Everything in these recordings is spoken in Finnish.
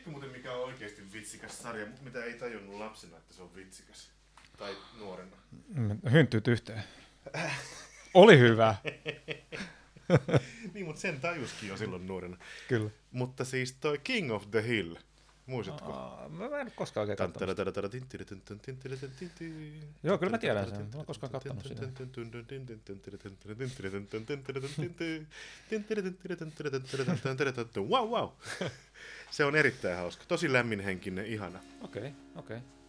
Tiedätkö muuten mikä on oikeasti vitsikäs sarja, mitä ei tajunnut lapsena, että se on vitsikäs? Tai nuorena. Mm, Hynttyyt yhteen. Oli hyvä. niin, mutta sen tajuskin jo silloin nuorena. Kyllä. Mutta siis toi King of the Hill, muistatko? Aa, Mä en ole koskaan oikein katsonut. Joo, kyllä mä tiedän sen. Mä oon koskaan kattonut sitä. Wow, wow. Se on erittäin hauska. Tosi lämminhenkinen, ihana. Okei, okay, okei. Okay.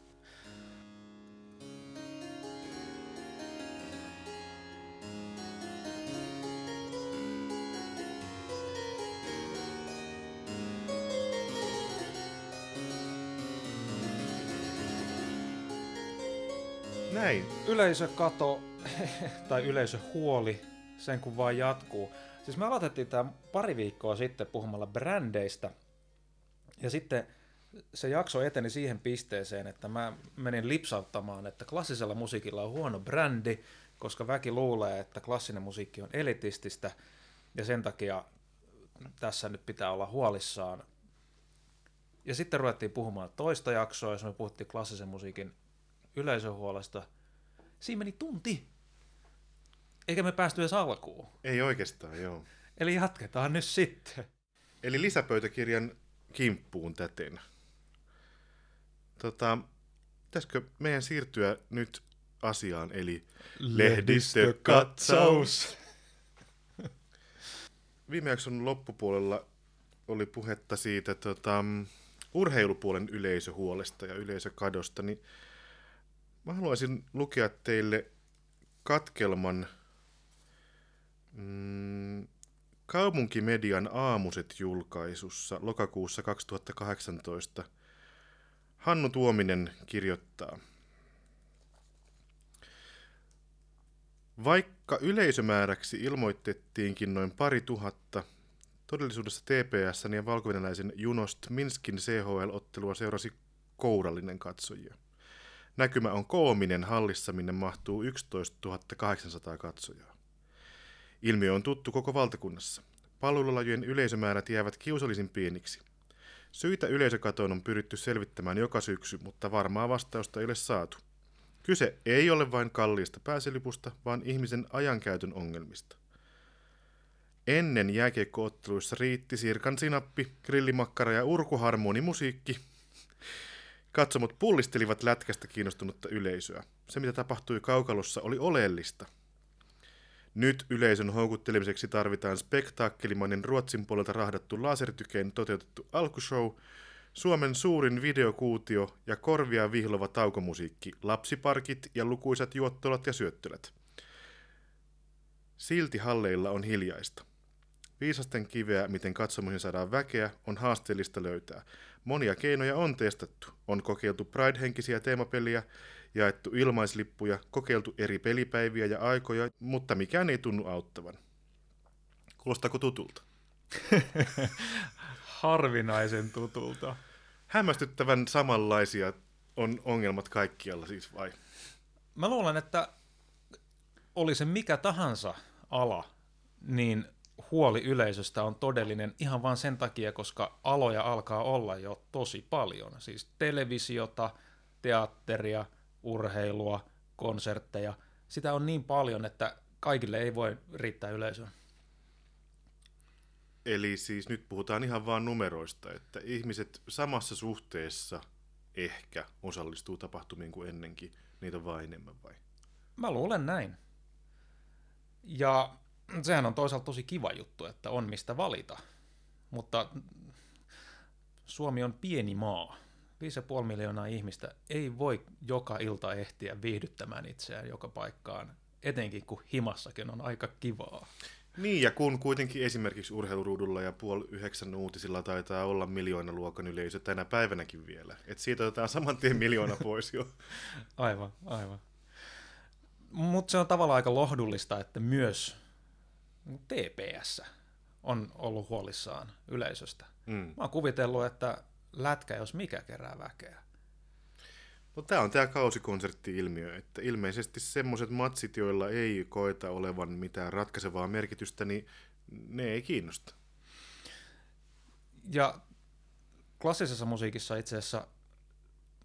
Yleisökato tai yleisöhuoli, sen kun vaan jatkuu. Siis me aloitettiin tämä pari viikkoa sitten puhumalla brändeistä. Ja sitten se jakso eteni siihen pisteeseen, että mä menin lipsauttamaan, että klassisella musiikilla on huono brändi, koska väki luulee, että klassinen musiikki on elitististä, ja sen takia tässä nyt pitää olla huolissaan. Ja sitten ruvettiin puhumaan toista jaksoa, jossa me puhuttiin klassisen musiikin yleisöhuolesta. Siinä meni tunti, eikä me päästy edes alkuun. Ei oikeastaan, joo. Eli jatketaan nyt sitten. Eli lisäpöytäkirjan kimppuun täten. Tota, pitäisikö meidän siirtyä nyt asiaan, eli lehdistökatsaus. Viime jakson loppupuolella oli puhetta siitä tota, urheilupuolen yleisöhuolesta ja yleisökadosta, niin mä haluaisin lukea teille katkelman mm, Kaupunkimedian aamuset-julkaisussa lokakuussa 2018 Hannu Tuominen kirjoittaa. Vaikka yleisömääräksi ilmoitettiinkin noin pari tuhatta, todellisuudessa TPS ja valkovenäläisen Junost Minskin CHL-ottelua seurasi kourallinen katsojia. Näkymä on koominen, hallissa minne mahtuu 11 800 katsojaa. Ilmiö on tuttu koko valtakunnassa. Palvelulajien yleisömäärät jäävät kiusallisen pieniksi. Syitä yleisökatoon on pyritty selvittämään joka syksy, mutta varmaa vastausta ei ole saatu. Kyse ei ole vain kalliista pääselipusta, vaan ihmisen ajankäytön ongelmista. Ennen jääkiekkootteluissa riitti sirkan sinappi, grillimakkara ja urkuharmoni musiikki. Katsomot pullistelivat lätkästä kiinnostunutta yleisöä. Se, mitä tapahtui kaukalossa, oli oleellista – nyt yleisön houkuttelemiseksi tarvitaan spektaakkelimainen Ruotsin puolelta rahdattu lasertykeen toteutettu alkushow, Suomen suurin videokuutio ja korvia vihlova taukomusiikki, lapsiparkit ja lukuisat juottolat ja syöttölät. Silti halleilla on hiljaista. Viisasten kiveä, miten katsomuihin saadaan väkeä, on haasteellista löytää. Monia keinoja on testattu. On kokeiltu Pride-henkisiä teemapeliä, jaettu ilmaislippuja, kokeiltu eri pelipäiviä ja aikoja, mutta mikään ei tunnu auttavan. Kuulostaako tutulta? Harvinaisen tutulta. Hämmästyttävän samanlaisia on ongelmat kaikkialla siis vai? Mä luulen, että oli se mikä tahansa ala, niin huoli yleisöstä on todellinen ihan vain sen takia, koska aloja alkaa olla jo tosi paljon. Siis televisiota, teatteria, urheilua, konsertteja. Sitä on niin paljon, että kaikille ei voi riittää yleisöä. Eli siis nyt puhutaan ihan vain numeroista, että ihmiset samassa suhteessa ehkä osallistuu tapahtumiin kuin ennenkin, niitä on vain enemmän vai? Mä luulen näin. Ja sehän on toisaalta tosi kiva juttu, että on mistä valita. Mutta Suomi on pieni maa. 5,5 miljoonaa ihmistä ei voi joka ilta ehtiä viihdyttämään itseään joka paikkaan, etenkin kun himassakin on aika kivaa. Niin, ja kun kuitenkin esimerkiksi urheiluruudulla ja puoli yhdeksän uutisilla taitaa olla miljoona luokan yleisö tänä päivänäkin vielä. että siitä otetaan saman tien miljoona pois jo. aivan, aivan. Mutta se on tavallaan aika lohdullista, että myös TPS on ollut huolissaan yleisöstä. Mm. Mä oon kuvitellut, että lätkä, jos mikä kerää väkeä. No tämä on tämä kausikonsertti-ilmiö, että ilmeisesti semmoiset matsit, joilla ei koeta olevan mitään ratkaisevaa merkitystä, niin ne ei kiinnosta. Ja klassisessa musiikissa itse asiassa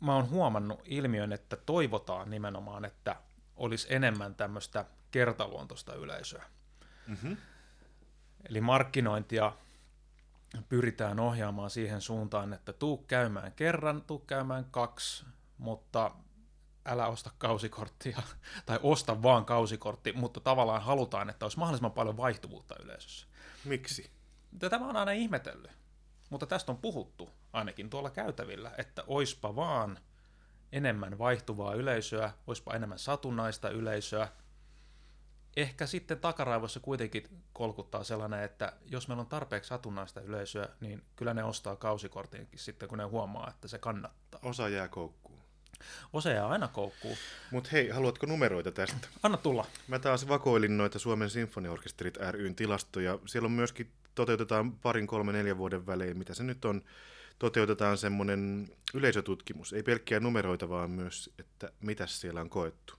mä oon huomannut ilmiön, että toivotaan nimenomaan, että olisi enemmän tämmöistä kertaluontoista yleisöä. Mm-hmm. Eli markkinointia pyritään ohjaamaan siihen suuntaan, että tuu käymään kerran, tuu käymään kaksi, mutta älä osta kausikorttia, tai osta vaan kausikortti, mutta tavallaan halutaan, että olisi mahdollisimman paljon vaihtuvuutta yleisössä. Miksi? Tätä mä oon aina ihmetellyt, mutta tästä on puhuttu ainakin tuolla käytävillä, että oispa vaan enemmän vaihtuvaa yleisöä, oispa enemmän satunnaista yleisöä. Ehkä sitten takaraivossa kuitenkin kolkuttaa sellainen, että jos meillä on tarpeeksi satunnaista yleisöä, niin kyllä ne ostaa kausikortinkin sitten, kun ne huomaa, että se kannattaa. Osa jää koukkuun. Osa jää aina koukkuu. Mutta hei, haluatko numeroita tästä? Anna tulla. Mä taas vakoilin noita Suomen Sinfoniaorkesterit ryn tilastoja. Siellä on myöskin, toteutetaan parin, kolme, neljän vuoden välein, mitä se nyt on, toteutetaan semmoinen yleisötutkimus. Ei pelkkiä numeroita, vaan myös, että mitä siellä on koettu.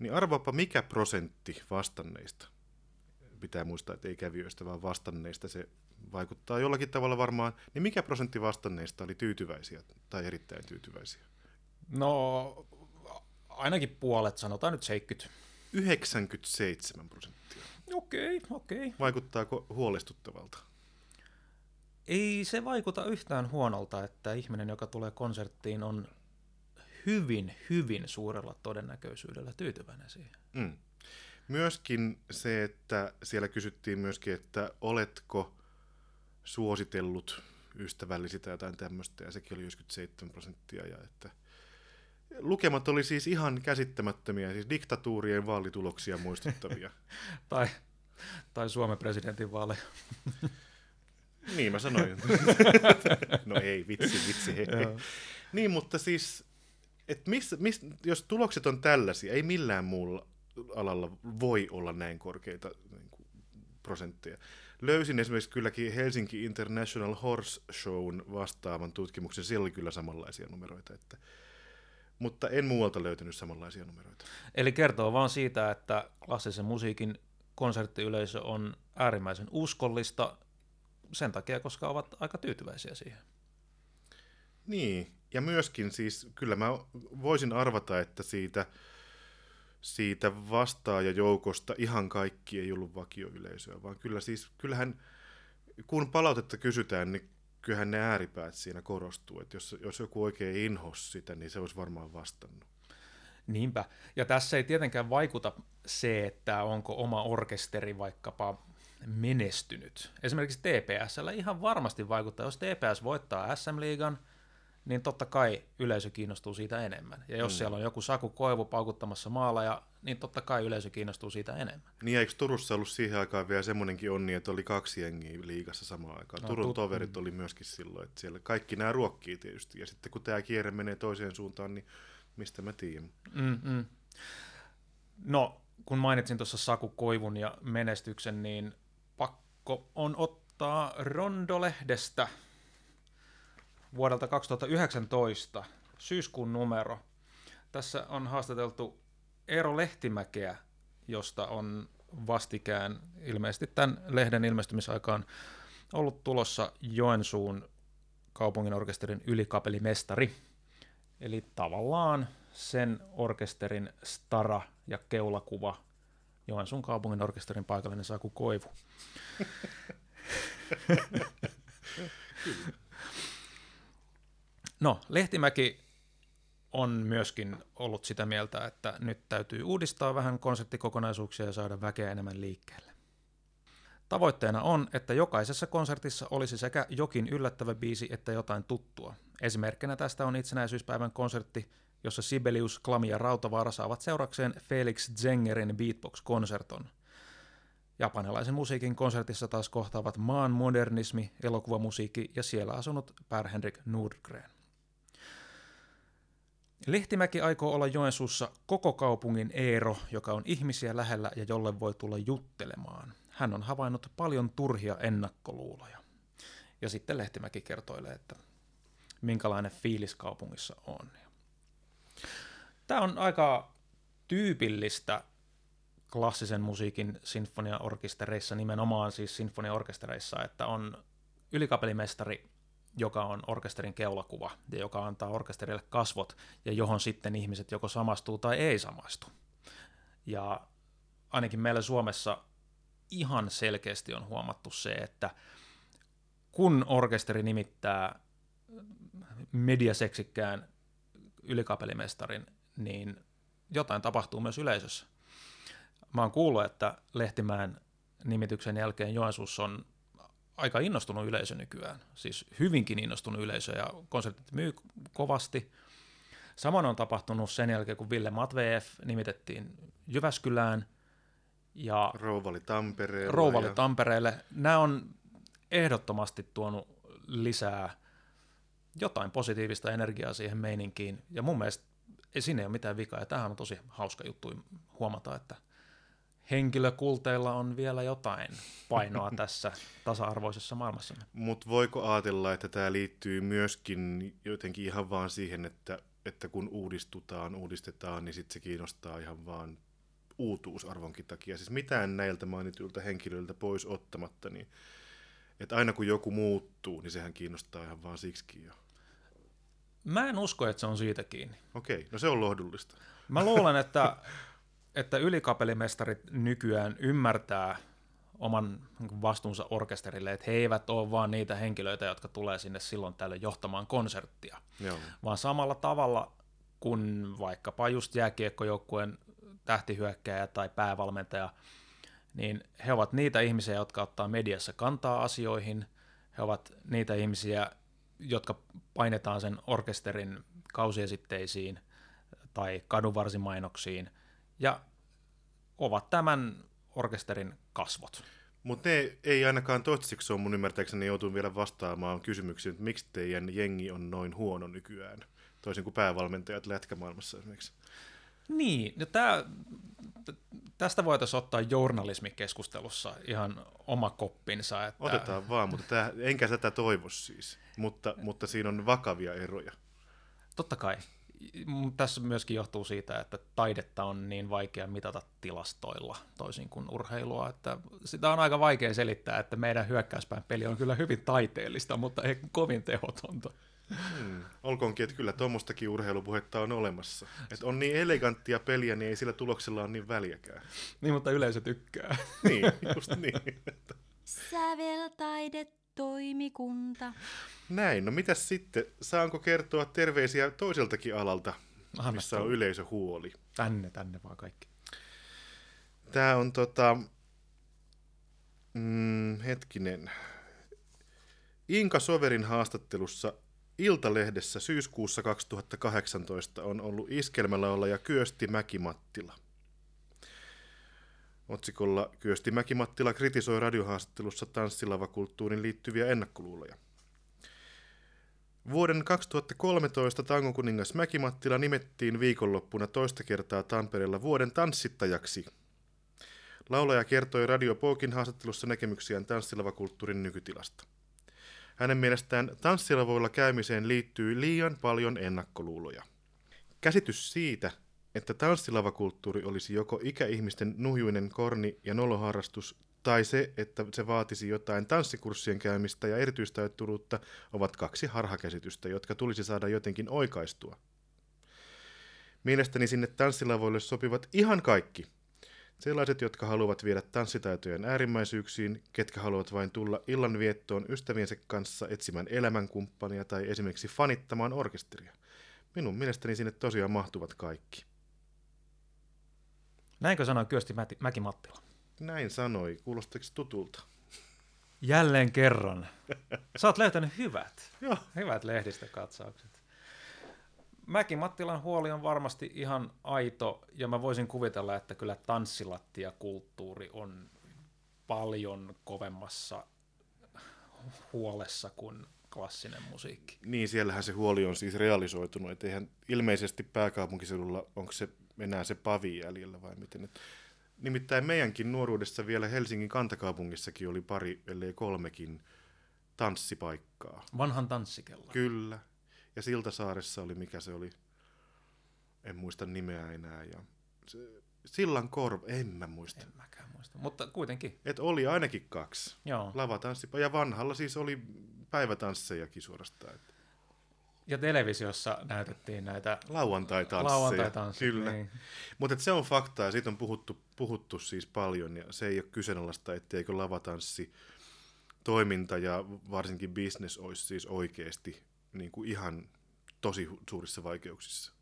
Niin arvaapa, mikä prosentti vastanneista, pitää muistaa, että ei kävijöistä, vaan vastanneista se vaikuttaa jollakin tavalla varmaan, niin mikä prosentti vastanneista oli tyytyväisiä tai erittäin tyytyväisiä? No, ainakin puolet, sanotaan nyt 70. 97 prosenttia. Okei, okei. Vaikuttaako huolestuttavalta? Ei se vaikuta yhtään huonolta, että ihminen, joka tulee konserttiin, on hyvin, hyvin suurella todennäköisyydellä tyytyväinen siihen. Mm. Myöskin se, että siellä kysyttiin myöskin, että oletko suositellut ystävällisi tai jotain tämmöistä, ja sekin oli 97 prosenttia, ja että lukemat oli siis ihan käsittämättömiä, siis diktatuurien vaalituloksia muistuttavia. tai, tai Suomen presidentin vaaleja. niin mä sanoin. no ei, vitsi, vitsi. Hei. niin, mutta siis, et miss, miss, jos tulokset on tällaisia, ei millään muulla alalla voi olla näin korkeita niin kuin, prosentteja. Löysin esimerkiksi kylläkin Helsinki International Horse Shown vastaavan tutkimuksen, siellä oli kyllä samanlaisia numeroita, että mutta en muualta löytänyt samanlaisia numeroita. Eli kertoo vaan siitä, että klassisen musiikin konserttiyleisö on äärimmäisen uskollista sen takia, koska ovat aika tyytyväisiä siihen. Niin, ja myöskin siis kyllä mä voisin arvata, että siitä, siitä vastaajajoukosta ihan kaikki ei ollut vakioyleisöä, vaan kyllä siis, kyllähän kun palautetta kysytään, niin kyllähän ne ääripäät siinä korostuu, että jos, jos joku oikein inhos sitä, niin se olisi varmaan vastannut. Niinpä. Ja tässä ei tietenkään vaikuta se, että onko oma orkesteri vaikkapa menestynyt. Esimerkiksi TPSllä ihan varmasti vaikuttaa. Jos TPS voittaa SM-liigan, niin totta kai yleisö kiinnostuu siitä enemmän. Ja jos mm. siellä on joku Saku Koivu paukuttamassa maaleja, niin totta kai yleisö kiinnostuu siitä enemmän. Niin eikö Turussa ollut siihen aikaan vielä semmoinenkin onni, että oli kaksi jengiä liigassa samaan aikaan. No, Turun tut- toverit oli myöskin silloin, että siellä kaikki nämä ruokkii tietysti. Ja sitten kun tämä kierre menee toiseen suuntaan, niin mistä mä tiedän? Mm-mm. No, kun mainitsin tuossa Saku Koivun ja menestyksen, niin pakko on ottaa Rondolehdestä vuodelta 2019 syyskuun numero. Tässä on haastateltu Eero Lehtimäkeä, josta on vastikään ilmeisesti tämän lehden ilmestymisaikaan ollut tulossa Joensuun kaupungin orkesterin ylikapelimestari. Eli tavallaan sen orkesterin stara ja keulakuva Joensuun kaupungin orkesterin paikallinen Saku Koivu. No, Lehtimäki on myöskin ollut sitä mieltä, että nyt täytyy uudistaa vähän konserttikokonaisuuksia ja saada väkeä enemmän liikkeelle. Tavoitteena on, että jokaisessa konsertissa olisi sekä jokin yllättävä biisi että jotain tuttua. Esimerkkinä tästä on itsenäisyyspäivän konsertti, jossa Sibelius, Klami ja Rautavaara saavat seurakseen Felix Zengerin Beatbox-konserton. Japanilaisen musiikin konsertissa taas kohtaavat maan modernismi, elokuvamusiikki ja siellä asunut Per Henrik Nordgren. Lehtimäki aikoo olla Joensuussa koko kaupungin Eero, joka on ihmisiä lähellä ja jolle voi tulla juttelemaan. Hän on havainnut paljon turhia ennakkoluuloja. Ja sitten Lehtimäki kertoilee, että minkälainen fiilis kaupungissa on. Tämä on aika tyypillistä klassisen musiikin sinfoniaorkestereissa, nimenomaan siis sinfoniaorkestereissa, että on ylikapelimestari joka on orkesterin keulakuva ja joka antaa orkesterille kasvot ja johon sitten ihmiset joko samastuu tai ei samastu. Ja ainakin meillä Suomessa ihan selkeästi on huomattu se, että kun orkesteri nimittää mediaseksikkään ylikapelimestarin, niin jotain tapahtuu myös yleisössä. Mä oon kuullut, että Lehtimäen nimityksen jälkeen Joensuussa on aika innostunut yleisö nykyään, siis hyvinkin innostunut yleisö ja konsertit myy kovasti. Samoin on tapahtunut sen jälkeen, kun Ville Matveev nimitettiin Jyväskylään ja Rouvali Tampereelle. Rouvali ja... Tampereelle. Nämä on ehdottomasti tuonut lisää jotain positiivista energiaa siihen meininkiin. Ja mun mielestä ei siinä ei ole mitään vikaa. Ja tämähän on tosi hauska juttu huomata, että henkilökulteilla on vielä jotain painoa tässä tasa-arvoisessa maailmassa. Mutta voiko ajatella, että tämä liittyy myöskin jotenkin ihan vaan siihen, että, että kun uudistutaan, uudistetaan, niin sitten se kiinnostaa ihan vaan uutuusarvonkin takia. Siis mitään näiltä mainituilta henkilöiltä pois ottamatta, niin että aina kun joku muuttuu, niin sehän kiinnostaa ihan vaan siksikin jo. Mä en usko, että se on siitä kiinni. Okei, no se on lohdullista. Mä luulen, että, että ylikapelimestarit nykyään ymmärtää oman vastuunsa orkesterille, että he eivät ole vaan niitä henkilöitä, jotka tulee sinne silloin tälle johtamaan konserttia, Joo. vaan samalla tavalla kuin vaikkapa just jääkiekkojoukkueen tähtihyökkäjä tai päävalmentaja, niin he ovat niitä ihmisiä, jotka ottaa mediassa kantaa asioihin, he ovat niitä ihmisiä, jotka painetaan sen orkesterin kausiesitteisiin tai kadunvarsimainoksiin, ja ovat tämän orkesterin kasvot. Mutta ne ei ainakaan toistaiseksi ole mun ymmärtääkseni joutunut vielä vastaamaan kysymyksiin, että miksi teidän jengi on noin huono nykyään, toisin kuin päävalmentajat lätkämaailmassa esimerkiksi. Niin, ja tää, tästä voitaisiin ottaa journalismikeskustelussa ihan oma koppinsa. Että... Otetaan vaan, mutta tää, enkä tätä toivo siis, mutta, mutta siinä on vakavia eroja. Totta kai. Tässä myöskin johtuu siitä, että taidetta on niin vaikea mitata tilastoilla toisin kuin urheilua, että sitä on aika vaikea selittää, että meidän hyökkäyspään peli on kyllä hyvin taiteellista, mutta ei kovin tehotonta. Hmm. Olkoonkin, että kyllä tuommoistakin urheilupuhetta on olemassa. Että on niin eleganttia peliä, niin ei sillä tuloksella ole niin väliäkään. Niin, mutta yleisö tykkää. niin, just niin. Säveltaide toimikunta. Näin, no mitäs sitten? Saanko kertoa terveisiä toiseltakin alalta, Anna missä on yleisöhuoli? Tänne, tänne vaan kaikki. Tämä on tota... Mm, hetkinen. Inka Soverin haastattelussa Iltalehdessä syyskuussa 2018 on ollut iskelmälaulaja Kyösti Mäkimattila. Otsikolla Kyösti Mäkimattila kritisoi radiohaastattelussa tanssilavakulttuurin liittyviä ennakkoluuloja. Vuoden 2013 tangokuningas Mäkimattila nimettiin viikonloppuna toista kertaa Tampereella vuoden tanssittajaksi Laulaja kertoi Radio Pookin haastattelussa näkemyksiään tanssilavakulttuurin nykytilasta. Hänen mielestään tanssilavoilla käymiseen liittyy liian paljon ennakkoluuloja. Käsitys siitä, että tanssilavakulttuuri olisi joko ikäihmisten nuhjuinen korni- ja noloharrastus, tai se, että se vaatisi jotain tanssikurssien käymistä ja erityistaitturuutta, ovat kaksi harhakäsitystä, jotka tulisi saada jotenkin oikaistua. Mielestäni sinne tanssilavoille sopivat ihan kaikki – Sellaiset, jotka haluavat viedä tanssitaitojen äärimmäisyyksiin, ketkä haluavat vain tulla illanviettoon ystäviensä kanssa etsimään elämänkumppania tai esimerkiksi fanittamaan orkesteria. Minun mielestäni sinne tosiaan mahtuvat kaikki. Näinkö sanoi Kyösti Mäti- Mäki-Mattila? Näin sanoi. Kuulostiko tutulta? Jälleen kerran. Sä oot löytänyt hyvät, Joo. hyvät lehdistökatsaukset. Mäki Mattilan huoli on varmasti ihan aito, ja mä voisin kuvitella, että kyllä tanssilattiakulttuuri on paljon kovemmassa huolessa kuin klassinen musiikki. Niin, siellähän se huoli on siis realisoitunut. Et eihän ilmeisesti pääkaupunkiseudulla, onko se enää se pavi jäljellä vai miten. Et, nimittäin meidänkin nuoruudessa vielä Helsingin kantakaupungissakin oli pari, ellei kolmekin tanssipaikkaa. Vanhan tanssikella. Kyllä. Ja Siltasaaressa oli, mikä se oli, en muista nimeä enää. Ja se, Sillan korva, en mä muista. En mäkään muista, mutta kuitenkin. Et oli ainakin kaksi. Joo. Lavatanssi, ja vanhalla siis oli päivätanssejakin suorastaan. Et Ja televisiossa näytettiin näitä Lauantai-tansseja. lauantai-tansseja. Kyllä. Niin. Mutta se on faktaa, ja siitä on puhuttu, puhuttu siis paljon, ja se ei ole kyseenalaista, etteikö lavatanssi toiminta ja varsinkin business olisi siis oikeasti niin kuin ihan tosi suurissa vaikeuksissa.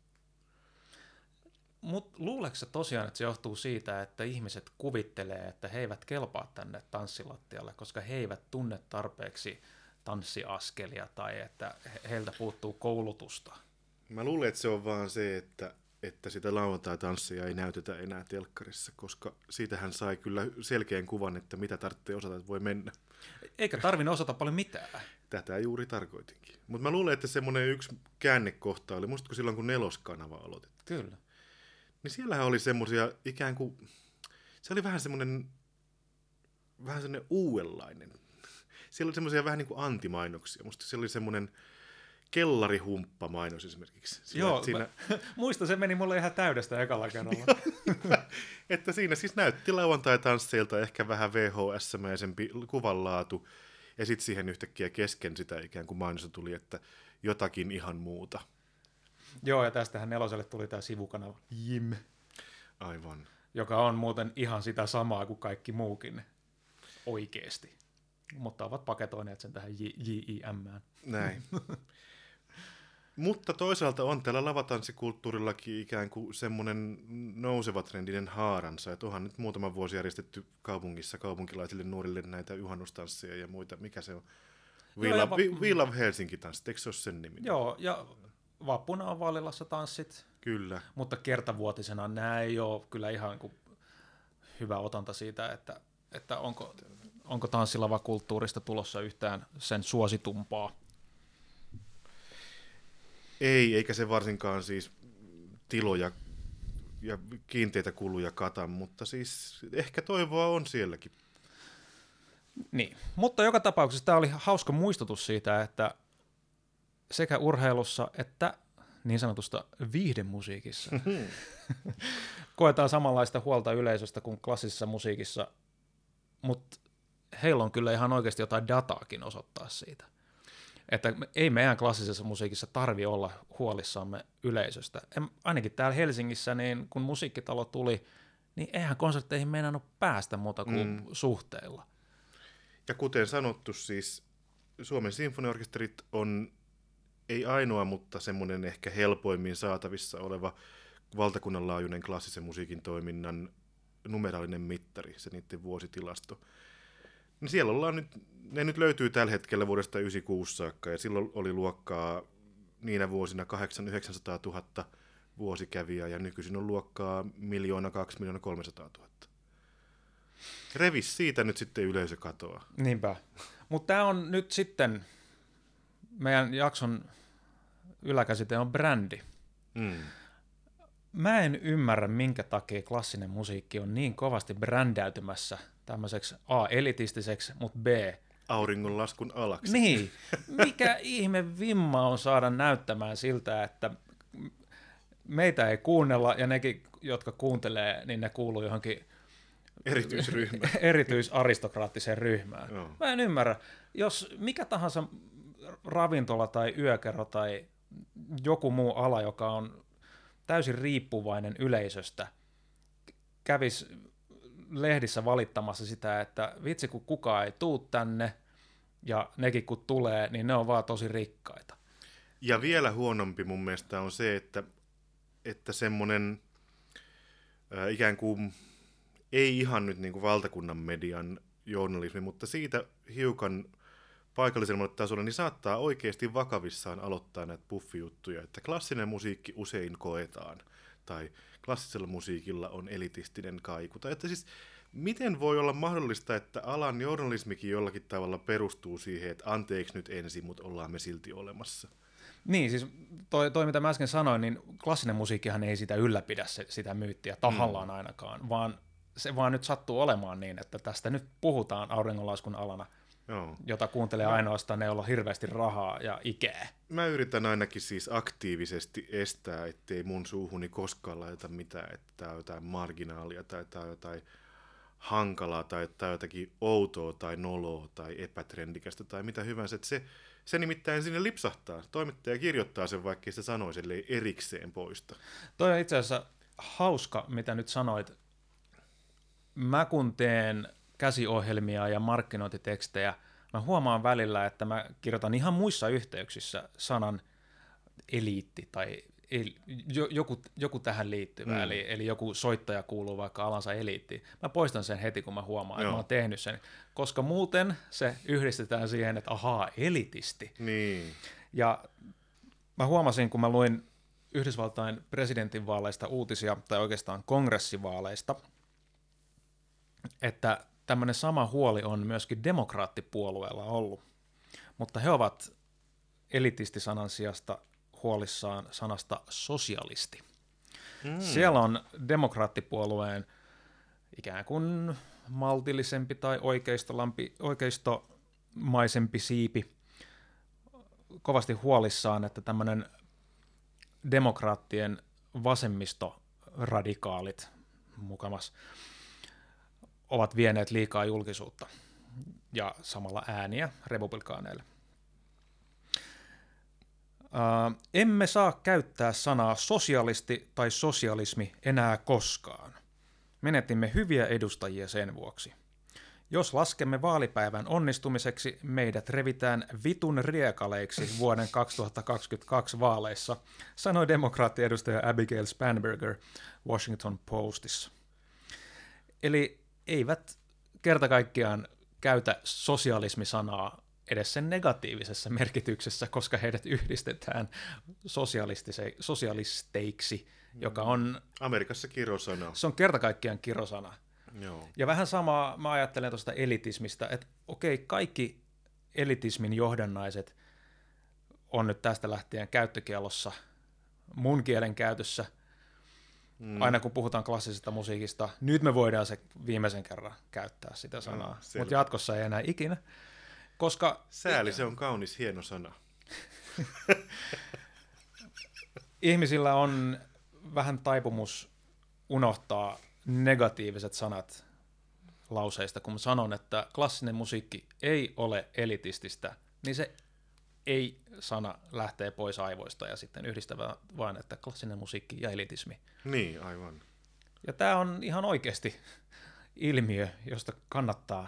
Mutta luuleeko tosiaan, että se johtuu siitä, että ihmiset kuvittelee, että he eivät kelpaa tänne tanssilattialle, koska he eivät tunne tarpeeksi tanssiaskelia tai että he- heiltä puuttuu koulutusta? Mä luulen, että se on vaan se, että, että sitä lauantai-tanssia ei näytetä enää telkkarissa, koska siitähän sai kyllä selkeän kuvan, että mitä tarvitsee osata, että voi mennä. Eikä tarvinnut osata paljon mitään. Tätä juuri tarkoitinkin. Mutta mä luulen, että semmoinen yksi käännekohta oli, muistatko silloin kun neloskanava aloitettiin? Kyllä. Niin siellähän oli semmoisia ikään kuin, se oli vähän semmoinen, vähän semmoinen uudenlainen. Siellä oli semmoisia vähän niin kuin antimainoksia. Musta se oli semmoinen kellarihumppa-mainos esimerkiksi. Sillä, Joo, siinä, mä, muista se meni mulle ihan täydestä ekalla kerralla. että siinä siis näytti lauantai-tansseilta ehkä vähän VHS-mäisempi kuvanlaatu. Ja sitten siihen yhtäkkiä kesken sitä ikään kuin mainosta tuli, että jotakin ihan muuta. Joo, ja tästähän neloselle tuli tämä sivukanava Jim, Aivan. joka on muuten ihan sitä samaa kuin kaikki muukin oikeesti. Mutta ovat paketoineet sen tähän JIM. Näin. Mutta toisaalta on tällä lavatanssikulttuurillakin ikään kuin semmoinen nouseva trendinen haaransa, että onhan nyt muutama vuosi järjestetty kaupungissa kaupunkilaisille nuorille näitä juhannustansseja ja muita. Mikä se on? We, Joo, ja love, va- we, we love Helsinki-tanssit, eikö se ole sen nimi? Joo, ja vappuna on Vallilassa tanssit, Kyllä. mutta kertavuotisena nämä ei ole kyllä ihan kuin hyvä otanta siitä, että, että onko, onko tanssilavakulttuurista tulossa yhtään sen suositumpaa. Ei, eikä se varsinkaan siis tiloja ja kiinteitä kuluja kata, mutta siis ehkä toivoa on sielläkin. Niin, mutta joka tapauksessa tämä oli hauska muistutus siitä, että sekä urheilussa että niin sanotusta viihdemusiikissa koetaan samanlaista huolta yleisöstä kuin klassisessa musiikissa, mutta heillä on kyllä ihan oikeasti jotain dataakin osoittaa siitä. Että ei meidän klassisessa musiikissa tarvi olla huolissamme yleisöstä. En, ainakin täällä Helsingissä, niin kun musiikkitalo tuli, niin eihän konsertteihin meinannut päästä muuta kuin mm. suhteilla. Ja kuten sanottu, siis Suomen sinfoniorkesterit on ei ainoa, mutta semmoinen ehkä helpoimmin saatavissa oleva valtakunnan laajuinen klassisen musiikin toiminnan numeraalinen mittari, se niiden vuositilasto. Niin siellä ollaan nyt, ne nyt löytyy tällä hetkellä vuodesta 96 saakka, ja silloin oli luokkaa niinä vuosina 800 000 vuosikävijää, ja nykyisin on luokkaa miljoona, kaksi miljoona 300 000. Revis siitä nyt sitten yleisö katoaa. Niinpä. Mutta tämä on nyt sitten, meidän jakson yläkäsite on brändi. Mm. Mä en ymmärrä, minkä takia klassinen musiikki on niin kovasti brändäytymässä tämmöiseksi A, elitistiseksi, mutta B, Auringonlaskun alaksi. niin, mikä ihme vimma on saada näyttämään siltä, että meitä ei kuunnella, ja nekin, jotka kuuntelee, niin ne kuuluu johonkin Erityisryhmä. erityisaristokraattiseen ryhmään. Joo. Mä en ymmärrä. Jos mikä tahansa ravintola tai yökerro tai joku muu ala, joka on täysin riippuvainen yleisöstä, kävisi lehdissä valittamassa sitä, että vitsi kun kukaan ei tuu tänne, ja nekin kun tulee, niin ne on vaan tosi rikkaita. Ja vielä huonompi mun mielestä on se, että, että semmoinen äh, ikään kuin ei ihan nyt niin kuin valtakunnan median journalismi, mutta siitä hiukan paikallisemmalle tasolle, niin saattaa oikeasti vakavissaan aloittaa näitä puffijuttuja, että klassinen musiikki usein koetaan, tai klassisella musiikilla on elitistinen kaiku. Tai että siis, miten voi olla mahdollista, että alan journalismikin jollakin tavalla perustuu siihen, että anteeksi nyt ensin, mutta ollaan me silti olemassa. Niin, siis toi, toi mitä mä äsken sanoin, niin klassinen musiikkihan ei sitä ylläpidä se, sitä myyttiä tahallaan ainakaan, vaan se vaan nyt sattuu olemaan niin, että tästä nyt puhutaan auringonlaskun alana. Joo. jota kuuntelee ainoastaan ne, joilla on hirveästi rahaa ja ikää. Mä yritän ainakin siis aktiivisesti estää, ettei mun suuhuni koskaan laita mitään, että tää on jotain marginaalia tai tää on jotain hankalaa tai tää on jotakin outoa tai noloa tai epätrendikästä tai mitä hyvänsä. Että se, se nimittäin sinne lipsahtaa. Toimittaja kirjoittaa sen, vaikka se sanoisi, ellei erikseen poista. Toi on itse asiassa hauska, mitä nyt sanoit. Mä kun teen käsiohjelmia ja markkinointitekstejä, mä huomaan välillä, että mä kirjoitan ihan muissa yhteyksissä sanan eliitti tai el, jo, joku, joku tähän liittyvä, mm. eli, eli joku soittaja kuuluu vaikka alansa eliittiin. Mä poistan sen heti, kun mä huomaan, Joo. että mä oon tehnyt sen, koska muuten se yhdistetään siihen, että ahaa, elitisti. Niin. Ja mä huomasin, kun mä luin Yhdysvaltain presidentinvaaleista uutisia, tai oikeastaan kongressivaaleista, että tämmöinen sama huoli on myöskin demokraattipuolueella ollut. Mutta he ovat elitistisanan sijasta huolissaan sanasta sosialisti. Mm. Siellä on demokraattipuolueen ikään kuin maltillisempi tai oikeistolampi, oikeistomaisempi siipi kovasti huolissaan, että tämmöinen demokraattien vasemmistoradikaalit mukamas ovat vieneet liikaa julkisuutta ja samalla ääniä republikaaneille. Uh, emme saa käyttää sanaa sosialisti tai sosialismi enää koskaan. Menetimme hyviä edustajia sen vuoksi. Jos laskemme vaalipäivän onnistumiseksi, meidät revitään vitun riekaleiksi vuoden 2022 vaaleissa, sanoi demokraattiedustaja Abigail Spanberger Washington Postissa. Eli eivät kerta kaikkiaan käytä sosialismisanaa edes sen negatiivisessa merkityksessä, koska heidät yhdistetään sosialisteiksi, joka on... Amerikassa kirosana. Se on kerta kaikkiaan kirosana. Joo. Ja vähän samaa mä ajattelen tuosta elitismistä, että okei, kaikki elitismin johdannaiset on nyt tästä lähtien käyttökielossa mun kielen käytössä. Mm. Aina kun puhutaan klassisesta musiikista, nyt me voidaan se viimeisen kerran käyttää sitä sanaa, mm, mutta jatkossa ei enää ikinä. Koska... Sääli, se on kaunis, hieno sana. Ihmisillä on vähän taipumus unohtaa negatiiviset sanat lauseista, kun sanon, että klassinen musiikki ei ole elitististä, niin se ei-sana lähtee pois aivoista ja sitten yhdistävä vain, että klassinen musiikki ja elitismi. Niin, aivan. Ja tämä on ihan oikeasti ilmiö, josta kannattaa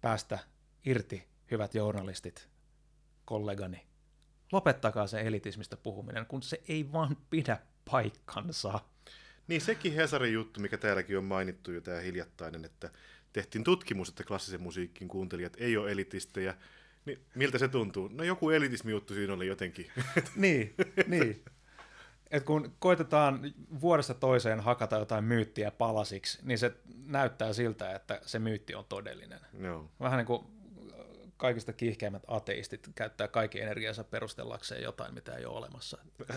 päästä irti, hyvät journalistit, kollegani. Lopettakaa se elitismistä puhuminen, kun se ei vaan pidä paikkansa. Niin sekin Hesarin juttu, mikä täälläkin on mainittu jo tämä hiljattainen, että tehtiin tutkimus, että klassisen musiikin kuuntelijat ei ole elitistejä. Niin miltä se tuntuu? No joku elitismi juttu siinä oli jotenkin. niin, niin. Et kun koitetaan vuodesta toiseen hakata jotain myyttiä palasiksi, niin se näyttää siltä, että se myytti on todellinen. Joo. Vähän niin kuin kaikista kiihkeimmät ateistit käyttää kaikki energiansa perustellakseen jotain, mitä ei ole olemassa.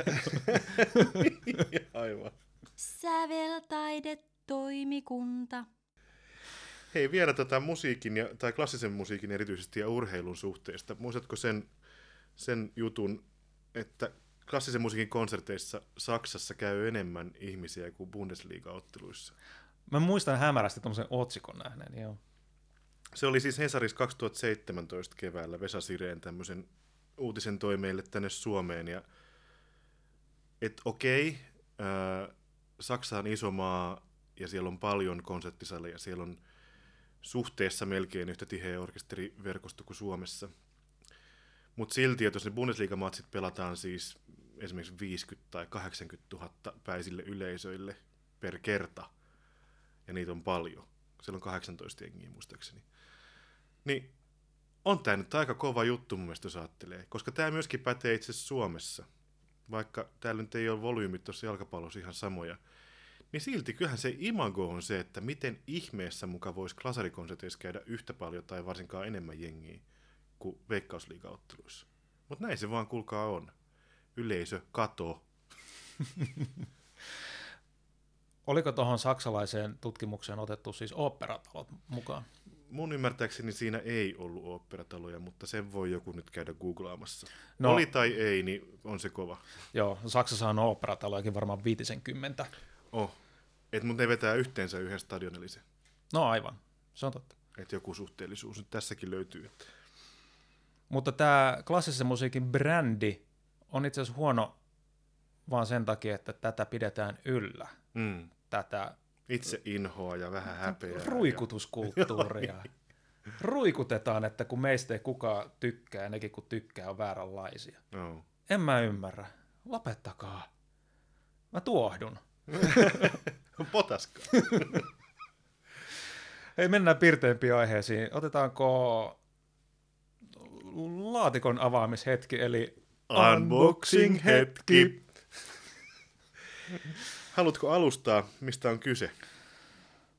Aivan. Säveltaidetoimikunta. Hei, vielä tätä musiikin, ja, tai klassisen musiikin erityisesti ja urheilun suhteesta. Muistatko sen, sen jutun, että klassisen musiikin konserteissa Saksassa käy enemmän ihmisiä kuin Bundesliga-otteluissa? Mä muistan hämärästi tuommoisen otsikon nähneen, joo. Se oli siis Hesaris 2017 keväällä Vesa Sireen tämmöisen uutisen toi meille tänne Suomeen. Ja, et okei, ää, Saksa on iso maa ja siellä on paljon konserttisaleja. Siellä on suhteessa melkein yhtä tiheä orkesteriverkosto kuin Suomessa. Mutta silti, että jos ne Bundesliga-matsit pelataan siis esimerkiksi 50 tai 80 000 päisille yleisöille per kerta, ja niitä on paljon. Siellä on 18 jengiä muistaakseni. Niin on tämä nyt aika kova juttu mun mielestä, jos ajattelee. Koska tämä myöskin pätee itse Suomessa. Vaikka täällä nyt ei ole volyymit tuossa jalkapallossa ihan samoja. Niin silti kyllähän se imago on se, että miten ihmeessä muka voisi klasarikonserteissa käydä yhtä paljon tai varsinkaan enemmän jengiä kuin veikkausliigaotteluissa. Mutta näin se vaan kulkaa on. Yleisö kato. Oliko tuohon saksalaiseen tutkimukseen otettu siis operatalot mukaan? mun ymmärtääkseni siinä ei ollut oopperataloja, mutta sen voi joku nyt käydä googlaamassa. No. No. Oli tai ei, niin on se kova. Joo, Saksassa on oopperatalojakin varmaan 50. Oh. Et mut ne vetää yhteensä yhden stadionellisen. No aivan, se on totta. Että joku suhteellisuus nyt tässäkin löytyy. Että. Mutta tämä klassisen musiikin brändi on itse asiassa huono vaan sen takia, että tätä pidetään yllä. Mm. Tätä Itse inhoa ja vähän häpeää. ruikutuskulttuuria. Ruikutetaan, että kun meistä ei kukaan tykkää, ja nekin kun tykkää on vääränlaisia. Ja... No. En mä ymmärrä. Lopettakaa. Mä tuohdun. Potaska. Hei, mennään pirteimpiin aiheisiin. Otetaanko laatikon avaamishetki, eli Unboxing-hetki. Haluatko alustaa, mistä on kyse?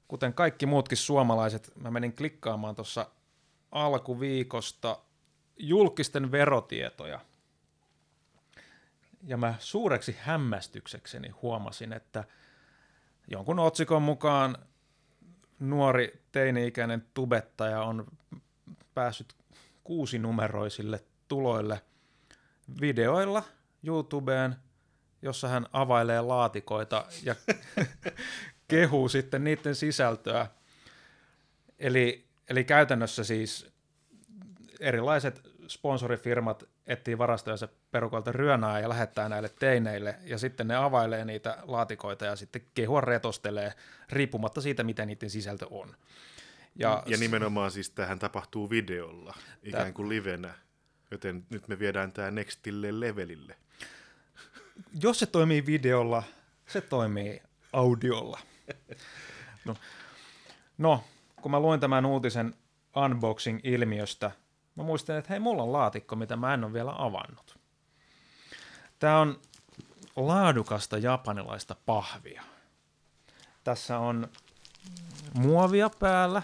Kuten kaikki muutkin suomalaiset, mä menin klikkaamaan tuossa alkuviikosta julkisten verotietoja. Ja mä suureksi hämmästyksekseni huomasin, että jonkun otsikon mukaan nuori teini-ikäinen tubettaja on päässyt kuusinumeroisille tuloille videoilla YouTubeen, jossa hän availee laatikoita ja kehuu sitten niiden sisältöä. Eli, eli käytännössä siis erilaiset sponsorifirmat etsii varastojensa perukoilta ryönää ja lähettää näille teineille, ja sitten ne availee niitä laatikoita ja sitten kehua retostelee, riippumatta siitä, mitä niiden sisältö on. Ja, ja nimenomaan siis tähän tapahtuu videolla, ikään kuin livenä. Joten nyt me viedään tämä nextille levelille. jos se toimii videolla, se toimii audiolla. No, no kun mä luin tämän uutisen unboxing-ilmiöstä, mä muistin, että hei, mulla on laatikko, mitä mä en ole vielä avannut. Tämä on laadukasta japanilaista pahvia. Tässä on muovia päällä,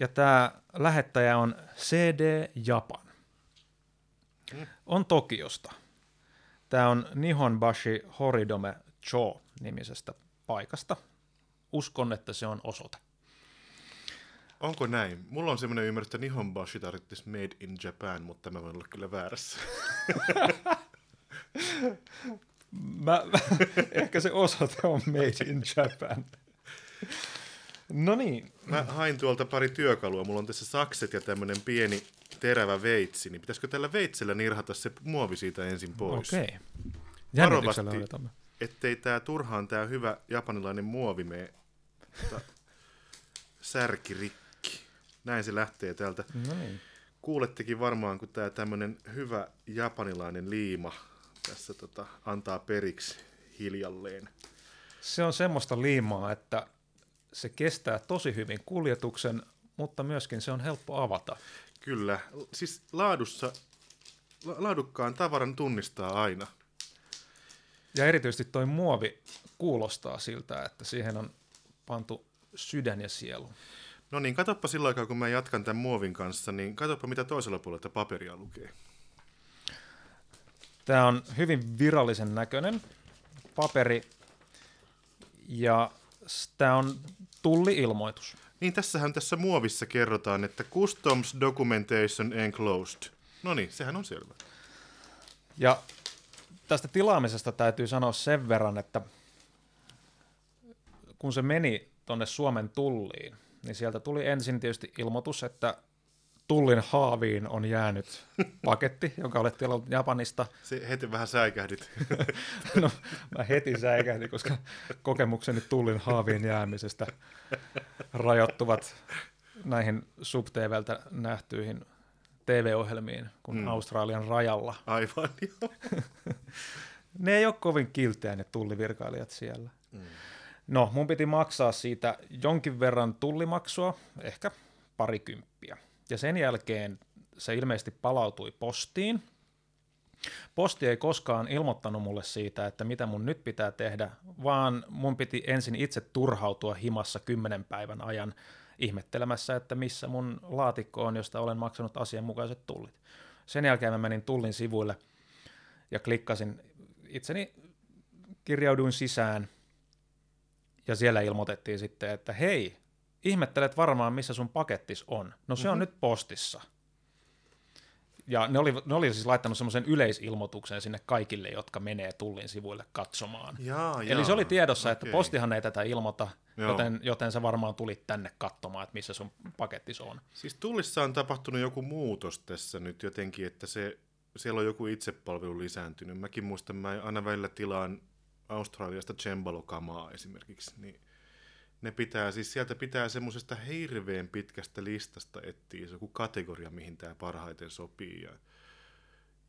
ja tämä lähettäjä on CD Japan. On Tokiosta. Tämä on Nihonbashi Horidome Cho nimisestä paikasta. Uskon, että se on osoite. Onko näin? Mulla on semmoinen ymmärrys, että Nihonbashi tarvitsisi Made in Japan, mutta mä voin olla kyllä väärässä. Mä, ehkä se osoite on Made in Japan. No niin, Mä hain tuolta pari työkalua. Mulla on tässä sakset ja tämmöinen pieni terävä veitsi. Niin pitäisikö tällä veitsellä nirhata se muovi siitä ensin pois? okei. Okay. Varovasti. Ettei tää turhaan tää hyvä japanilainen muovi mene tota, särki rikki. Näin se lähtee täältä. No niin. Kuulettekin varmaan, kun tämä tämmöinen hyvä japanilainen liima tässä tota, antaa periksi hiljalleen. Se on semmoista liimaa, että se kestää tosi hyvin kuljetuksen, mutta myöskin se on helppo avata. Kyllä, siis laadussa, la- laadukkaan tavaran tunnistaa aina. Ja erityisesti toi muovi kuulostaa siltä, että siihen on pantu sydän ja sielu. No niin, katoppa sillä aikaa, kun mä jatkan tämän muovin kanssa, niin katoppa mitä toisella puolella paperia lukee. Tämä on hyvin virallisen näköinen paperi ja tämä on tulli-ilmoitus. Niin, tässähän tässä muovissa kerrotaan, että Customs Documentation Enclosed. No niin, sehän on selvä. Ja tästä tilaamisesta täytyy sanoa sen verran, että kun se meni tuonne Suomen tulliin, niin sieltä tuli ensin tietysti ilmoitus, että tullin haaviin on jäänyt paketti, jonka olet tilannut Japanista. Se heti vähän säikähdit. No, mä heti säikähdin, koska kokemukseni tullin haaviin jäämisestä rajoittuvat näihin subTVltä nähtyihin TV-ohjelmiin kuin mm. Australian rajalla. Aivan, joo. Ne ei ole kovin kilteä ne tullivirkailijat siellä. Mm. No, mun piti maksaa siitä jonkin verran tullimaksua, ehkä parikymppiä. Ja sen jälkeen se ilmeisesti palautui postiin. Posti ei koskaan ilmoittanut mulle siitä, että mitä mun nyt pitää tehdä, vaan mun piti ensin itse turhautua himassa kymmenen päivän ajan ihmettelemässä, että missä mun laatikko on, josta olen maksanut asianmukaiset tullit. Sen jälkeen mä menin tullin sivuille ja klikkasin itseni, kirjauduin sisään ja siellä ilmoitettiin sitten, että hei, ihmettelet varmaan, missä sun pakettis on. No se mm-hmm. on nyt postissa. Ja ne oli, ne oli siis laittanut semmoisen yleisilmoituksen sinne kaikille, jotka menee tullin sivuille katsomaan. Jaa, Eli jaa, se oli tiedossa, että okei. postihan ei tätä ilmoita, Joo. joten, joten sä varmaan tulit tänne katsomaan, että missä sun pakettis on. Siis Tullissa on tapahtunut joku muutos tässä nyt jotenkin, että se, siellä on joku itsepalvelu lisääntynyt. Mäkin muistan, mä aina välillä tilaan Australiasta cembalokamaa esimerkiksi, niin ne pitää, siis sieltä pitää semmoisesta hirveän pitkästä listasta etsiä joku kategoria, mihin tämä parhaiten sopii ja,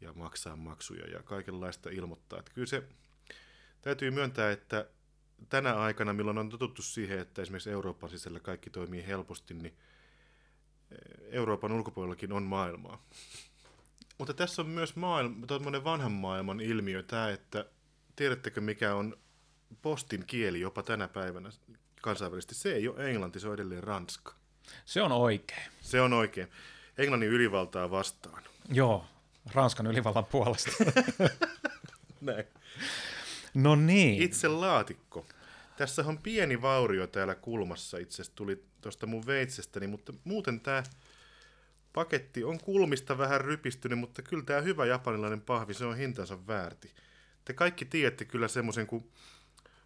ja maksaa maksuja ja kaikenlaista ilmoittaa. Että kyllä se täytyy myöntää, että tänä aikana, milloin on totuttu siihen, että esimerkiksi Euroopan sisällä kaikki toimii helposti, niin Euroopan ulkopuolellakin on maailmaa. Mutta tässä on myös maailma, vanhan maailman ilmiö, tämä, että tiedättekö mikä on postin kieli jopa tänä päivänä kansainvälisesti? Se ei ole englanti, se on edelleen ranska. Se on oikein. Se on oikein. Englannin ylivaltaa vastaan. Joo, Ranskan ylivallan puolesta. Näin. no niin. Itse laatikko. Tässä on pieni vaurio täällä kulmassa, itse asiassa tuli tuosta mun veitsestäni, mutta muuten tämä paketti on kulmista vähän rypistynyt, mutta kyllä tämä hyvä japanilainen pahvi, se on hintansa väärti. Te kaikki tiedätte kyllä semmoisen, kun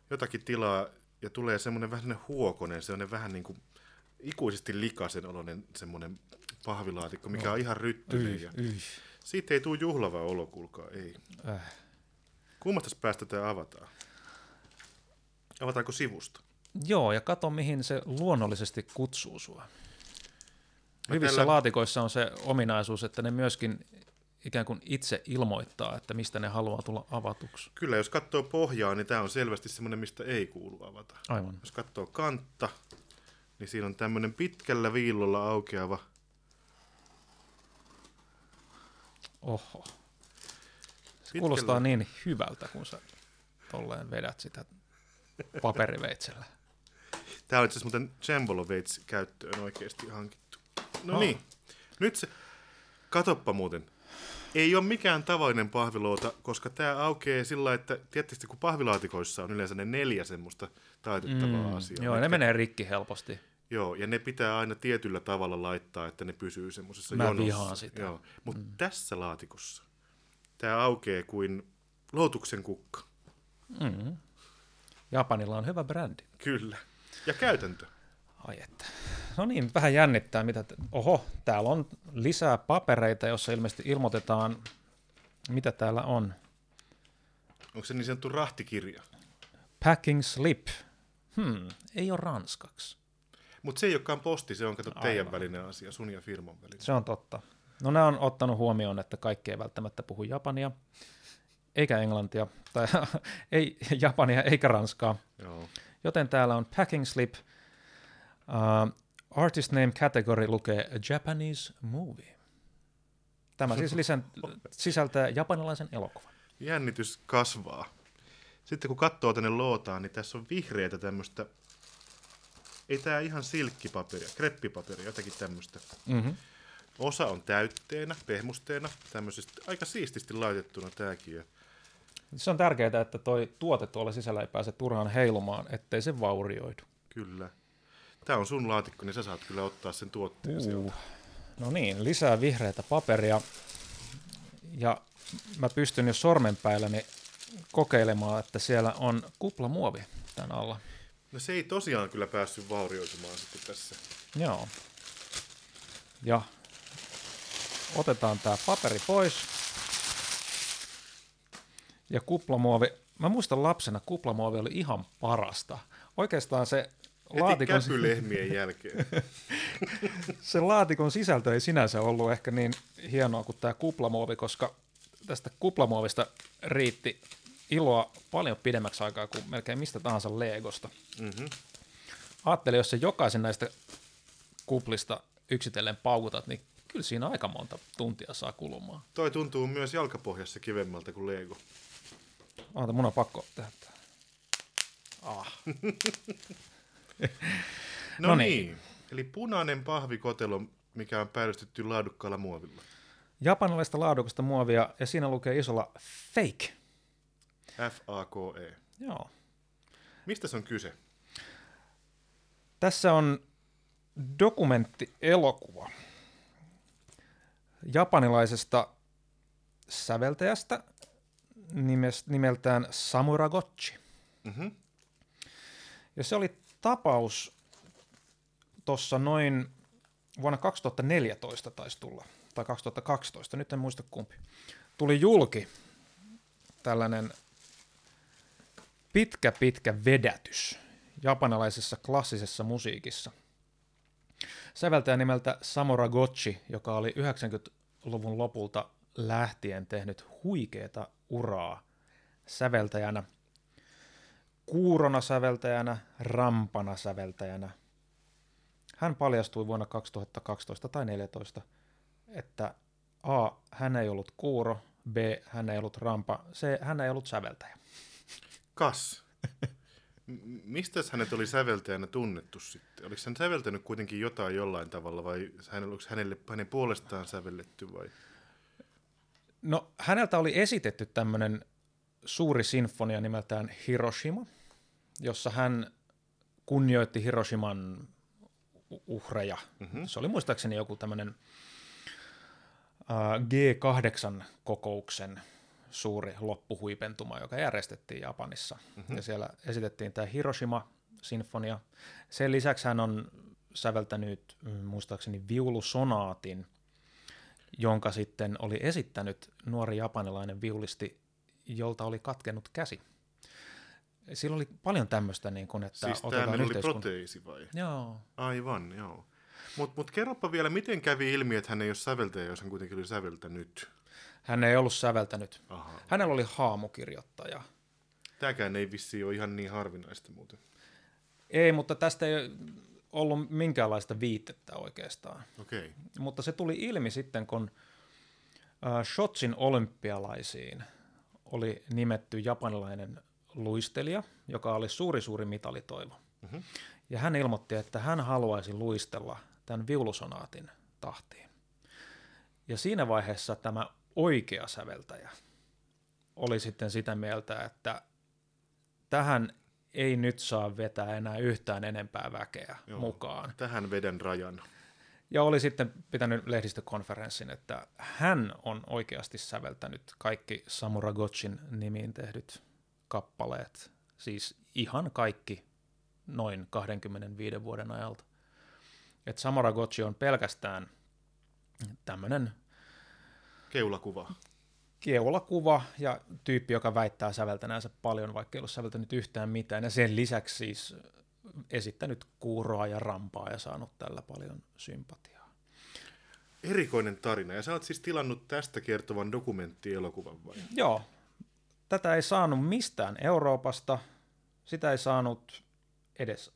jotakin tilaa ja tulee semmoinen vähän huokonen, semmoinen vähän niin kuin ikuisesti likaisen oloinen semmoinen pahvilaatikko, mikä on ihan ryttyinen. Yi, Ja yi. siitä ei tule juhlava olo, kuulkaa, ei. Äh. Kummasta päästä tämä avataan? Avataanko sivusta? Joo, ja kato mihin se luonnollisesti kutsuu sua. Hyvissä tällä- laatikoissa on se ominaisuus, että ne myöskin ikään kuin itse ilmoittaa, että mistä ne haluaa tulla avatuksi. Kyllä, jos katsoo pohjaa, niin tämä on selvästi semmoinen, mistä ei kuulu avata. Aivan. Jos katsoo kantta, niin siinä on tämmöinen pitkällä viillolla aukeava. Oho. Se Pitkällä- kuulostaa niin hyvältä, kun sä tolleen vedät sitä paperiveitsellä. Tämä on itse asiassa muuten Cembolo Veits käyttöön oikeasti hankittu. No Oh. niin, nyt se, katoppa muuten. Ei ole mikään tavallinen pahviloota, koska tämä aukeaa sillä että tietysti kun pahvilaatikoissa on yleensä ne neljä semmoista taitettavaa mm, asiaa. joo, ne mitkä- menee rikki helposti. Joo, ja ne pitää aina tietyllä tavalla laittaa, että ne pysyy semmoisessa Mä jonossa. vihaan sitä. Joo. Mutta mm. tässä laatikossa tämä aukeaa kuin lootuksen kukka. Mm. Japanilla on hyvä brändi. Kyllä. Ja käytäntö. Ai että. No niin, vähän jännittää, mitä... Te... Oho, täällä on lisää papereita, jossa ilmeisesti ilmoitetaan, mitä täällä on. Onko se niin sanottu rahtikirja? Packing slip. Hmm, ei ole ranskaksi. Mutta se ei olekaan posti, se on kato teidän Aivan. välinen asia, sun ja firman välinen. Se on totta. No nämä on ottanut huomioon, että kaikki ei välttämättä puhu japania, eikä englantia, tai ei japania eikä ranskaa. Joo. Joten täällä on packing slip. Uh, artist name category lukee A Japanese movie. Tämä siis lisän, sisältää japanilaisen elokuvan. Jännitys kasvaa. Sitten kun katsoo tänne lootaan, niin tässä on vihreätä tämmöistä, ei tää ihan silkkipaperia, kreppipaperia, jotakin tämmöistä. Mm-hmm. Osa on täytteenä, pehmusteena, tämmöisesti aika siististi laitettuna tääkin. Se on tärkeää, että toi tuote tuolla sisällä ei pääse turhaan heilumaan, ettei se vaurioidu. Kyllä. Tämä on sun laatikko, niin sä saat kyllä ottaa sen tuotteen uh. sieltä. No niin, lisää vihreätä paperia. Ja mä pystyn jo sormenpäälläni kokeilemaan, että siellä on kuplamuovi tämän alla. No se ei tosiaan kyllä päässyt vaurioitumaan sitten tässä. Joo. Ja otetaan tämä paperi pois. Ja kuplamuovi, mä muistan lapsena kuplamuovi oli ihan parasta. Oikeastaan se laatikon, käpylehmien jälkeen. se laatikon sisältö ei sinänsä ollut ehkä niin hienoa kuin tämä kuplamuovi, koska tästä kuplamuovista riitti iloa paljon pidemmäksi aikaa kuin melkein mistä tahansa Legosta. Mm-hmm. Ajattelin, jos se jokaisen näistä kuplista yksitellen paukutat, niin kyllä siinä aika monta tuntia saa kulumaan. Toi tuntuu myös jalkapohjassa kivemmältä kuin Lego. Ota, mun on pakko tehdä. Ah. No, niin. Eli punainen pahvikotelo, mikä on päällystetty laadukkaalla muovilla. Japanilaista laadukasta muovia, ja siinä lukee isolla fake. F-A-K-E. Joo. Mistä se on kyse? Tässä on dokumenttielokuva japanilaisesta säveltäjästä nimeltään Samuragochi. Mm-hmm. Ja se oli tapaus tuossa noin vuonna 2014 taisi tulla, tai 2012, nyt en muista kumpi. Tuli julki tällainen pitkä pitkä vedätys japanilaisessa klassisessa musiikissa. Säveltäjä nimeltä Samura Gochi, joka oli 90-luvun lopulta lähtien tehnyt huikeeta uraa säveltäjänä, kuurona säveltäjänä, rampana säveltäjänä. Hän paljastui vuonna 2012 tai 2014, että A. Hän ei ollut kuuro, B. Hän ei ollut rampa, C. Hän ei ollut säveltäjä. Kas. Mistä hänet oli säveltäjänä tunnettu sitten? Oliko hän säveltänyt kuitenkin jotain jollain tavalla vai oliko hänelle, hänen puolestaan sävelletty vai? No, häneltä oli esitetty tämmöinen suuri sinfonia nimeltään Hiroshima, jossa hän kunnioitti Hiroshiman uhreja. Mm-hmm. Se oli muistaakseni joku tämmöinen uh, G8-kokouksen suuri loppuhuipentuma, joka järjestettiin Japanissa. Mm-hmm. Ja siellä esitettiin tämä Hiroshima-sinfonia. Sen lisäksi hän on säveltänyt mm, muistaakseni viulusonaatin, jonka sitten oli esittänyt nuori japanilainen viulisti, jolta oli katkennut käsi. Sillä oli paljon tämmöistä, niin kuin, että Siis otetaan tämä oli proteesi vai? Joo. Aivan, joo. Mutta mut kerropa vielä, miten kävi ilmi, että hän ei ole säveltäjä, jos hän kuitenkin oli säveltänyt? Hän ei ollut säveltänyt. Aha. Hänellä oli haamukirjoittaja. Tämäkään ei vissiin ole ihan niin harvinaista muuten. Ei, mutta tästä ei ollut minkäänlaista viitettä oikeastaan. Okei. Okay. Mutta se tuli ilmi sitten, kun äh, Shotsin olympialaisiin oli nimetty japanilainen luistelija, joka oli suuri suuri mitalitoivo. Mhm. Ja hän ilmoitti, että hän haluaisi luistella tämän viulusonaatin tahtiin. Ja siinä vaiheessa tämä oikea säveltäjä oli sitten sitä mieltä, että tähän ei nyt saa vetää enää yhtään enempää väkeä Joo. mukaan. Tähän vedän rajan. Ja oli sitten pitänyt lehdistökonferenssin, että hän on oikeasti säveltänyt kaikki Samura Gotchin nimiin tehdyt kappaleet. Siis ihan kaikki noin 25 vuoden ajalta. Et Samura Gotchi on pelkästään tämmöinen Keulakuva. keulakuva ja tyyppi, joka väittää säveltänäänsä paljon, vaikka ei ole säveltänyt yhtään mitään. Ja sen lisäksi siis esittänyt kuuroa ja rampaa ja saanut tällä paljon sympatiaa. Erikoinen tarina. Ja sä oot siis tilannut tästä kertovan dokumenttielokuvan vai? Joo. Tätä ei saanut mistään Euroopasta. Sitä ei saanut edes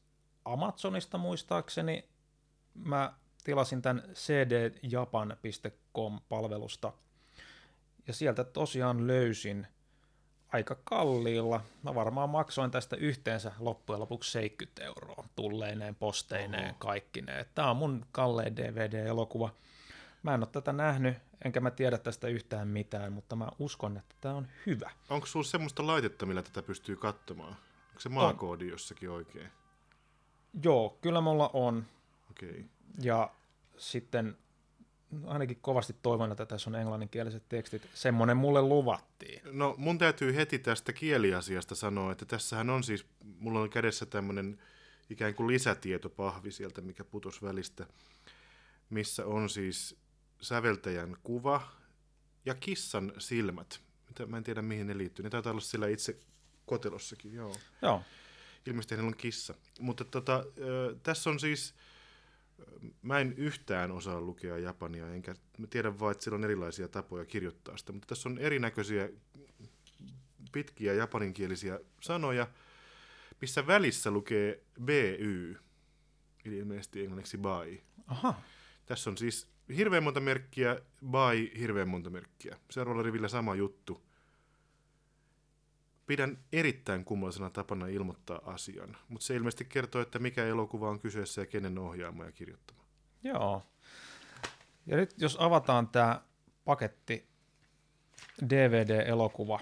Amazonista muistaakseni. Mä tilasin tämän cdjapan.com-palvelusta. Ja sieltä tosiaan löysin aika kalliilla. Mä varmaan maksoin tästä yhteensä loppujen lopuksi 70 euroa tulleineen, posteineen, kaikkineen. Tämä on mun kallein DVD-elokuva. Mä en ole tätä nähnyt, enkä mä tiedä tästä yhtään mitään, mutta mä uskon, että tämä on hyvä. Onko sulla semmoista laitetta, millä tätä pystyy katsomaan? Onko se maakoodi jossakin oikein? Joo, kyllä mulla on. Okei. Okay. Ja sitten ainakin kovasti toivon, että tässä on englanninkieliset tekstit. Semmoinen mulle luvattiin. No mun täytyy heti tästä kieliasiasta sanoa, että tässähän on siis, mulla on kädessä tämmöinen ikään kuin lisätietopahvi sieltä, mikä putos välistä, missä on siis säveltäjän kuva ja kissan silmät. Mitä, mä en tiedä mihin ne liittyy. Ne taitaa olla sillä itse kotelossakin, joo. Joo, Ilmeisesti hänellä on kissa. Mutta tota, ö, tässä on siis, mä en yhtään osaa lukea japania, enkä mä tiedän vaan, että sillä on erilaisia tapoja kirjoittaa sitä, mutta tässä on erinäköisiä pitkiä japaninkielisiä sanoja, missä välissä lukee BY, eli ilmeisesti englanniksi bye. aha, Tässä on siis hirveän monta merkkiä, bye, hirveän monta merkkiä. Seuraavalla rivillä sama juttu. Pidän erittäin kummallisena tapana ilmoittaa asian, mutta se ilmeisesti kertoo, että mikä elokuva on kyseessä ja kenen ohjaama ja kirjoittama. joo. Ja nyt jos avataan tämä paketti, DVD-elokuva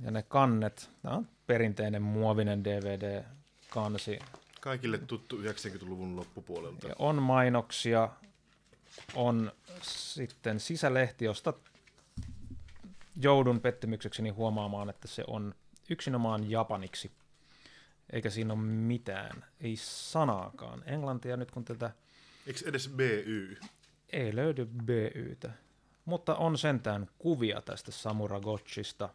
ja ne kannet, tämä on perinteinen muovinen DVD-kansi, Kaikille tuttu 90-luvun loppupuolelta. Ja on mainoksia, on sitten sisälehti, josta joudun pettymyksekseni huomaamaan, että se on yksinomaan japaniksi, eikä siinä ole mitään, ei sanaakaan. Englantia nyt kun tätä Eikö edes BY? ei löydy BYtä, mutta on sentään kuvia tästä Samuragochista,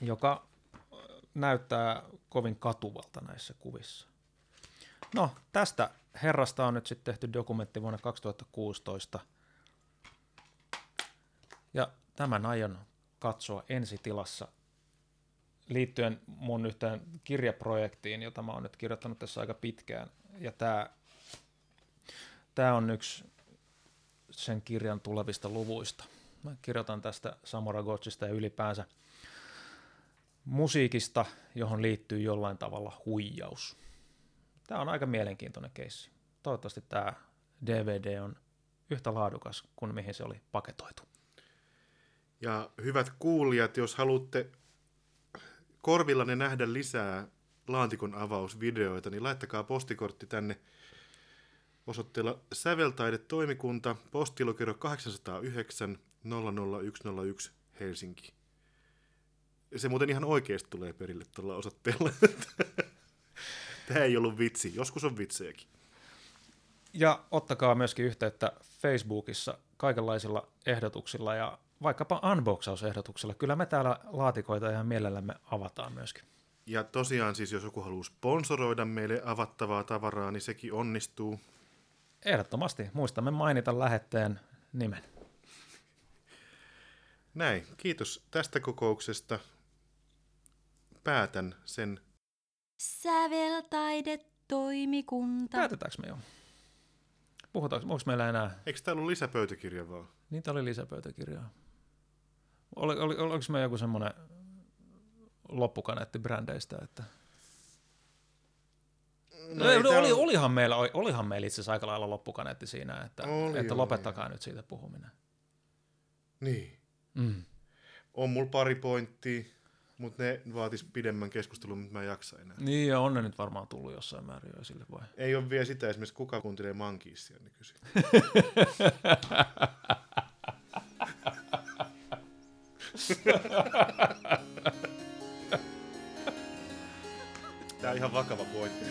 joka näyttää kovin katuvalta näissä kuvissa. No, tästä herrasta on nyt sitten tehty dokumentti vuonna 2016. Ja tämän aion katsoa ensitilassa liittyen mun yhteen kirjaprojektiin, jota mä oon nyt kirjoittanut tässä aika pitkään. Ja tämä tää on yksi sen kirjan tulevista luvuista. Mä kirjoitan tästä Samura Gotsista ja ylipäänsä musiikista, johon liittyy jollain tavalla huijaus. Tämä on aika mielenkiintoinen keissi. Toivottavasti tämä DVD on yhtä laadukas kuin mihin se oli paketoitu. Ja hyvät kuulijat, jos haluatte korvillanne nähdä lisää laatikon avausvideoita, niin laittakaa postikortti tänne osoitteella Säveltaidetoimikunta, postilokero 809 00101 Helsinki. Se muuten ihan oikeasti tulee perille tuolla osoitteella. Tämä ei ollut vitsi. Joskus on vitsejäkin. Ja ottakaa myöskin yhteyttä Facebookissa kaikenlaisilla ehdotuksilla ja vaikkapa unboxausehdotuksilla. Kyllä me täällä laatikoita ihan mielellämme avataan myöskin. Ja tosiaan siis, jos joku haluaa sponsoroida meille avattavaa tavaraa, niin sekin onnistuu. Ehdottomasti muistamme mainita lähetteen nimen. Näin, kiitos tästä kokouksesta. Päätän sen. Säveltaidetoimikunta. Päätetäänkö me jo? Puhutaanko, onko meillä enää? Eikö täällä ollut lisäpöytäkirja vaan? Niitä oli lisäpöytäkirjaa. Oli, oli, oliko me joku semmoinen loppukaneetti brändeistä, että... No, ei no, oli, on- olihan, meillä, olihan meillä itse asiassa aika lailla loppukaneetti siinä, että, Oli, että oli, lopettakaa nyt siitä puhuminen. Niin. Mm. On mulla pari pointtia, mutta ne vaatis pidemmän keskustelun, mutta mä en jaksa enää. Niin, ja on ne nyt varmaan tullut jossain määrin jo esille vai? Ei ole vielä sitä esimerkiksi, kuka kuuntelee Mankiisia nykyisin. Tää on ihan vakava pointti.